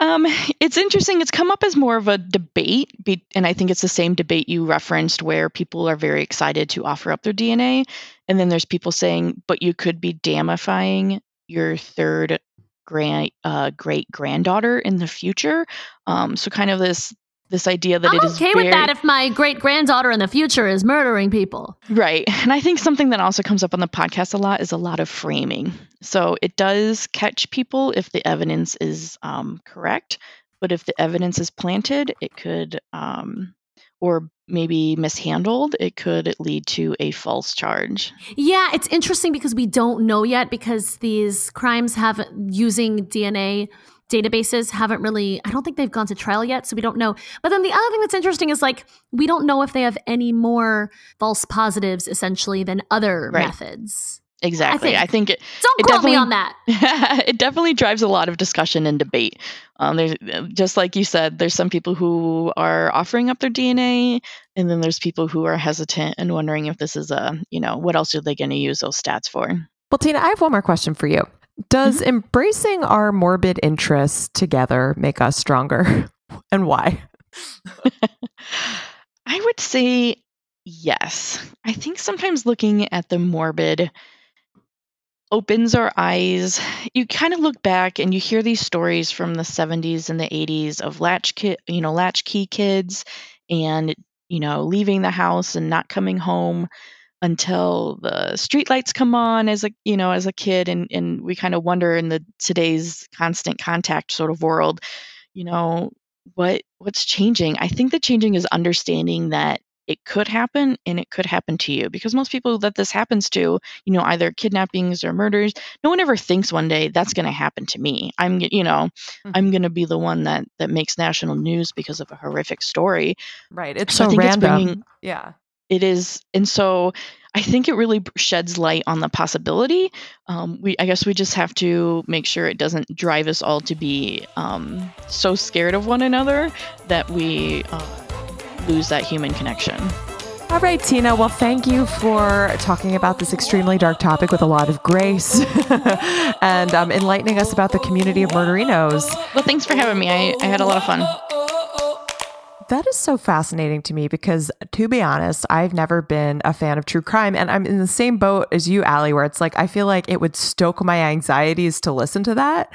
Um, it's interesting. It's come up as more of a debate, be, and I think it's the same debate you referenced, where people are very excited to offer up their DNA, and then there's people saying, "But you could be damifying your third grand uh, great granddaughter in the future." Um, so kind of this this idea that I'm it is okay with that if my great granddaughter in the future is murdering people. Right. And I think something that also comes up on the podcast a lot is a lot of framing. So it does catch people if the evidence is um, correct, but if the evidence is planted, it could, um, or maybe mishandled, it could lead to a false charge. Yeah, it's interesting because we don't know yet because these crimes have using DNA databases haven't really i don't think they've gone to trial yet so we don't know but then the other thing that's interesting is like we don't know if they have any more false positives essentially than other Right. methods Exactly. I think, it, don't It quote me definitely- on that it definitely drives a lot of discussion and debate. Um, there's just like you said, there's some people who are offering up their DNA, and then there's people who are hesitant and wondering if this is a, you know, what else are they going to use those stats for? Well, Tina, I have one more question for you. Does mm-hmm. embracing our morbid interests together make us stronger? and why? I would say yes. I think sometimes looking at the morbid opens our eyes. You kind of look back and you hear these stories from the 70s and the 80s of latch kid, you know, latchkey kids and you know, leaving the house and not coming home until the streetlights come on as a you know as a kid and and we kind of wonder in the today's constant contact sort of world you know what what's changing i think the changing is understanding that it could happen and it could happen to you because most people that this happens to you know either kidnappings or murders no one ever thinks one day that's going to happen to me i'm you know Mhm. i'm going to be the one that that makes national news because of a horrific story Right. It's So I so, think it's random. bringing- yeah. It is and so i think it really sheds light on the possibility um, we i guess we just have to make sure it doesn't drive us all to be um, so scared of one another that we uh, lose that human connection All right, Tina. Well, thank you for talking about this extremely dark topic with a lot of grace and um, enlightening us about the community of murderinos. well thanks for having me i, I had a lot of fun That is so fascinating to me because, to be honest, I've never been a fan of true crime. And I'm in the same boat as you, Allie, where it's like, I feel like it would stoke my anxieties to listen to that.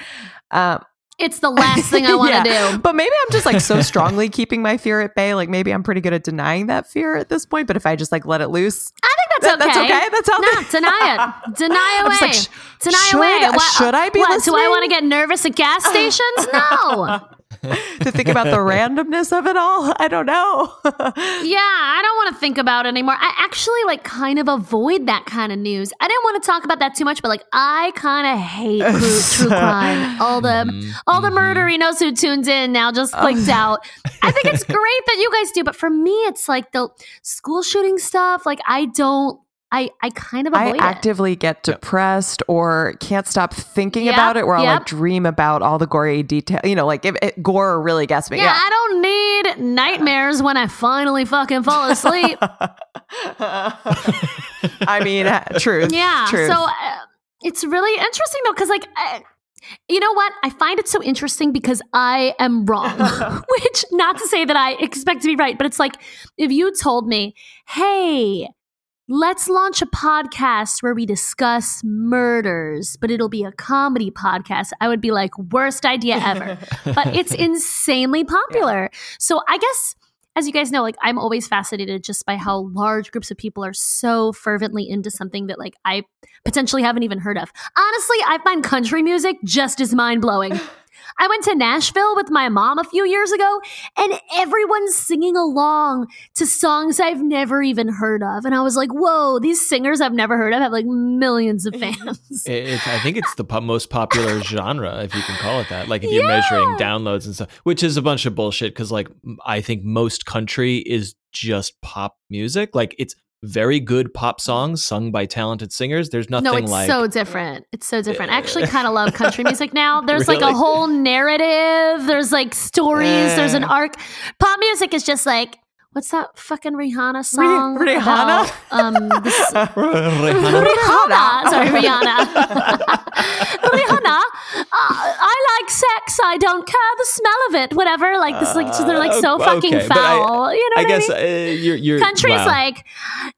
Um, it's the last thing i want to Yeah. do But maybe I'm just like so strongly keeping my fear at bay. Like maybe I'm pretty good at denying that fear at this point. But if I just like let it loose, i think that's that- okay that's okay. That's healthy. no deny it deny I'm away like, sh- deny should- away What- should I be what, do i want to get nervous at gas stations no to think about the randomness of it all. I don't know. Yeah, I don't want to think about it anymore. I actually like kind of avoid that kind of news. I didn't want to talk about that too much, but like I kind of hate true, true crime. All the Mhm, all the mhm. murderinos who tuned in now just clicked out. I think it's great that you guys do, but for me, it's like the school shooting stuff. Like I don't. I I kind of I avoid it. actively get Yep. depressed or can't stop thinking Yep, about it, where I'll yep. like dream about all the gory detail. You know, like if it, gore really gets me. Yeah, I don't need nightmares when I finally fucking fall asleep. I mean, uh, truth. Yeah. truth. So uh, it's really interesting though, because like, I, you know what? I find it so interesting because I am wrong. Which, not to say that I expect to be right, but it's like if you told me, "Hey." Let's launch a podcast where we discuss murders, but it'll be a comedy podcast. I would be like, worst idea ever. but it's insanely popular. So I guess as you guys know, like I'm always fascinated just by how large groups of people are so fervently into something that like I potentially haven't even heard of. Honestly, I find country music just as mind blowing. I went to Nashville with my mom a few years ago, and everyone's singing along to songs I've never even heard of. And I was like, whoa, these singers I've never heard of have like millions of fans. It, I think it's the po- most popular genre, if you can call it that. Like if you're Yeah. measuring downloads and stuff, which is a bunch of bullshit. Because like I think most country is just pop music. Like it's very good pop songs sung by talented singers. There's nothing no, it's like so different. It's so different. I actually kind of love country music now. There's like a whole narrative. There's like stories. There's an Eh. arc. Pop music is just like what's that fucking Rihanna song? Rihanna? about, um, this, Rihanna. Rihanna. Sorry, Rihanna. Rihanna. Uh, I like sex. I don't care the smell of it. Whatever. Like this. Like they're like so Uh, fucking okay, but I- foul. you know I what guess I mean? uh, you're you're Country's wow. like,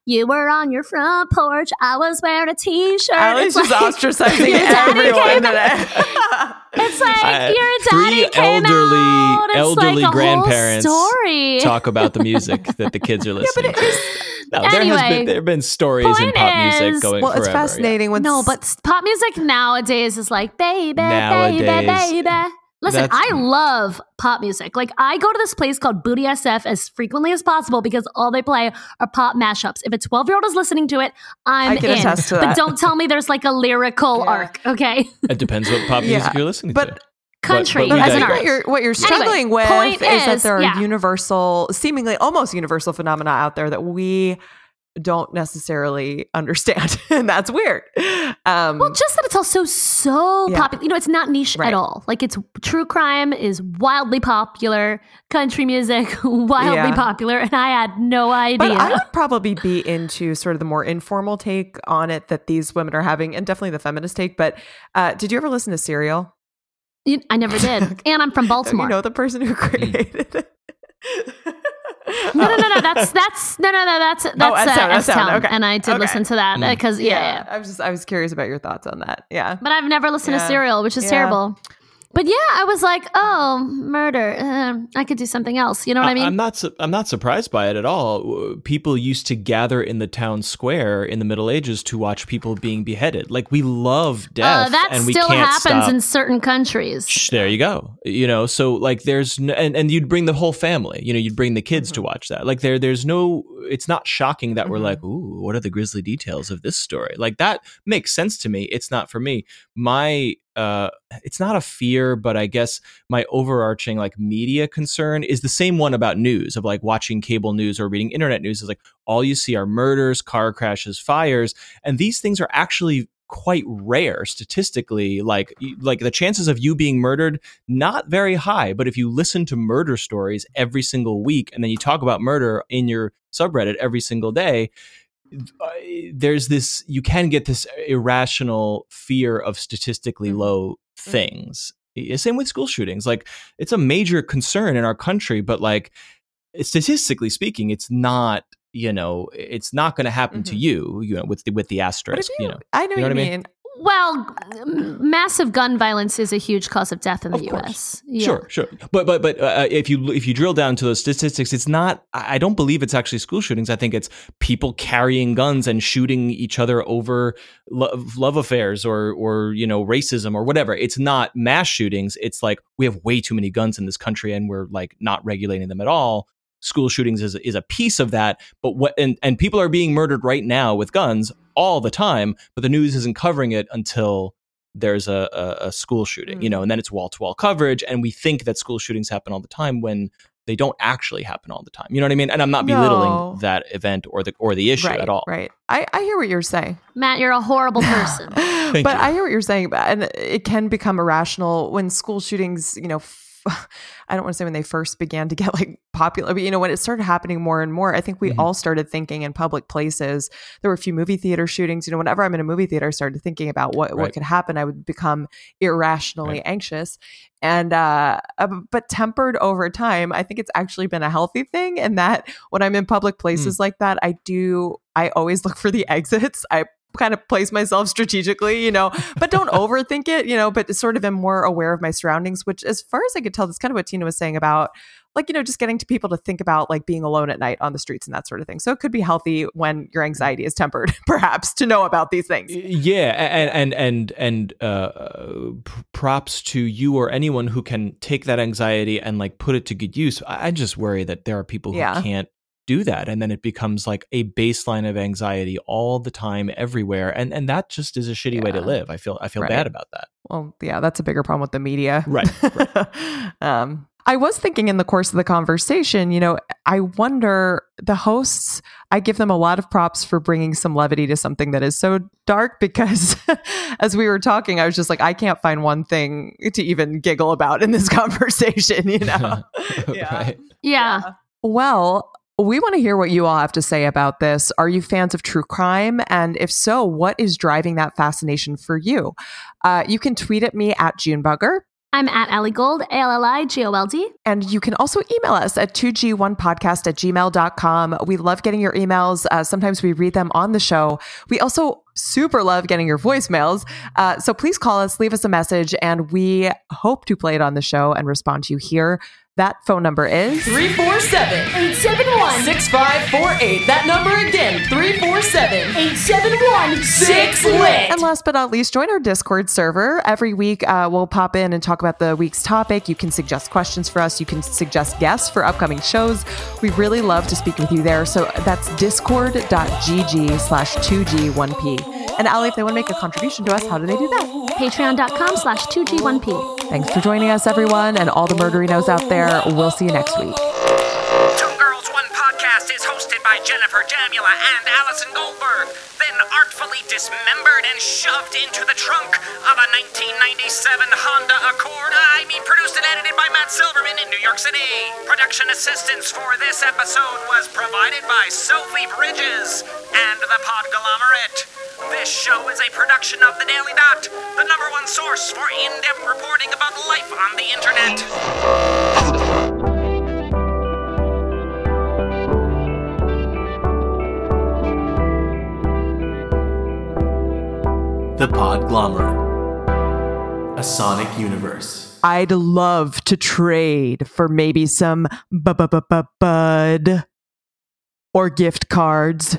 you were on your front porch. I was wearing a t-shirt. Ellie's It's just like- ostracizing Your daddy everyone came- today. It's like Uh, your daddy three came elderly- out. It's elderly like a grandparents whole story. talk about the music that the kids are but listening it to. is- No, there has Anyway, been there have been stories in point pop music is- going well, it's forever. yeah. fascinating when no, s- but pop music nowadays is like baby, baby, baby. Listen, That's- I love pop music. Like I go to this place called Bootie SF as frequently as possible because all they play are pop mashups. If a 12 year old is listening to it, I'm I can in. attest to But don't tell me there's like a lyrical Yeah. arc, okay? It depends what pop music Yeah, you're listening but to. country but we But I as an think what you're what you're Anyway, struggling with point is, that there are yeah. universal, seemingly almost universal phenomena out there that we don't necessarily understand, and that's weird. Um, Well, just that it's also so Yeah. popular. You know, it's not niche Right. at all. Like it's true crime is wildly popular, country music wildly Yeah. popular, and I had no idea. But I would probably be into sort of the more informal take on it that these women are having, and definitely the feminist take. But uh, did you ever listen to Serial? You- I never did, and I'm from Don't Baltimore. You know the person who created it. No, no, no, no. That's that's no, no, no. That's that's uh, S-Town, S-Town, S-Town. okay. and I did Okay. listen to that Mm. because yeah, yeah. I was just I was curious about your thoughts on that. Yeah. But I've never listened to Yeah. Serial, which is Yeah. terrible. But yeah, I was like, oh, murder. Uh, I could do something else. You know what I mean? I'm not. su- I'm not surprised by it at all. People used to gather in the town square in the Middle Ages to watch people being beheaded. Like we love death, uh, that and we still can't happens stop. in certain countries. Shh, there you go. You know, so like there's no, and, and you'd bring the whole family. You know, you'd bring the kids to watch that. Like there, there's no. It's not shocking that we're Mhm. like, ooh, what are the grisly details of this story? Like that makes sense to me. It's not for me. My uh it's not a fear but i guess my overarching like media concern is the same one about news of like watching cable news or reading internet news is like all you see are murders car crashes fires and these things are actually quite rare statistically like like the chances of you being murdered not very high but if you listen to murder stories every single week and then you talk about murder in your subreddit every single day there's this you can get this irrational fear of statistically Mhm. low things Y- same with school shootings like it's a major concern in our country but like statistically speaking it's not you know it's not going to happen to Mhm. you you know with the with the asterisk you, you know I know, You know what what I you mean? mean. Well, m- massive gun violence is a huge cause of death in the. U.S. Yeah. Sure, sure, but but but uh, if you if you drill down to those statistics, it's not. I I don't believe it's actually school shootings. I think it's people carrying guns and shooting each other over love, love affairs or or you know racism or whatever. It's not mass shootings. It's like we have way too many guns in this country and we're like not regulating them at all. School shootings is is a piece of that, but what and and people are being murdered right now with guns all the time, but the news isn't covering it until there's a, a, a school shooting, you know, mm. and then it's wall to wall coverage. And we think that school shootings happen all the time when they don't actually happen all the time. You know what I mean? And I'm not belittling No. that event or the or the issue right, at all. Right. I, I hear what you're saying. Matt, you're a horrible person. but you. I hear what you're saying, and it can become irrational when school shootings, you know, f- I don't want to say when they first began to get like popular, but you know, when it started happening more and more, I think we Mhm. all started thinking in public places. There were a few movie theater shootings. You know, whenever I'm in a movie theater, I started thinking about what, what could happen. I would become irrationally Right. anxious. And, uh, uh, but tempered over time, I think it's actually been a healthy thing. And that when I'm in public places like that, I do, I always look for the exits. I kind of place myself strategically, you know, but don't overthink it, you know, but sort of am more aware of my surroundings, which as far as I could tell, that's kind of what Tina was saying about like, you know, just getting to people to think about like being alone at night on the streets and that sort of thing. So it could be healthy when your anxiety is tempered, perhaps, to know about these things. Yeah, and and and and uh, uh, props to you or anyone who can take that anxiety and like put it to good use. I, I just worry that there are people who Yeah. can't do that, and then it becomes like a baseline of anxiety all the time, everywhere, and and that just is a shitty way to live. I feel I feel Right. bad about that. Well, yeah, that's a bigger problem with the media. Right, um, I was thinking in the course of the conversation, you know, I wonder the hosts, I give them a lot of props for bringing some levity to something that is so dark because as we were talking, I was just like, I can't find one thing to even giggle about in this conversation, you know? Yeah. right. Yeah. Well, we want to hear what you all have to say about this. Are you fans of true crime? And if so, what is driving that fascination for you? Uh, you can tweet at me at Junebugger. I'm at Allie Gold, A L L I G O L D. And you can also email us at 2g1podcast at gmail.com. We love getting your emails. Uh, sometimes we read them on the show. We also super love getting your voicemails. Uh, so please call us, leave us a message, and we hope to play it on the show and respond to you here. That phone number is 347 871 6548. That number again 347 871 6 lit. And last but not least, join our Discord server. Every week, uh, we'll pop in and talk about the week's topic. You can suggest questions for us. You can suggest guests for upcoming shows. We really love to speak with you there. So that's discord.gg slash 2G1P. And Ali, if they want to make a contribution to us, how do they do that? Patreon.com slash 2G1P. Thanks for joining us, everyone, and all the murderinos out there. We'll see you next week. By Jennifer Jamula and Allison Goldberg, then artfully dismembered and shoved into the trunk of a 1997 Honda Accord. I mean, produced and edited by Matt Silverman in New York City. Production assistance for this episode was provided by Sophie Bridges and the Podglomerate. This show is a production of The Daily Dot, the number one source for in depth reporting about life on the internet. The Podglomerate. A Sonic Universe. I'd love to trade for maybe some bu- bu- bu- bu- bud or gift cards.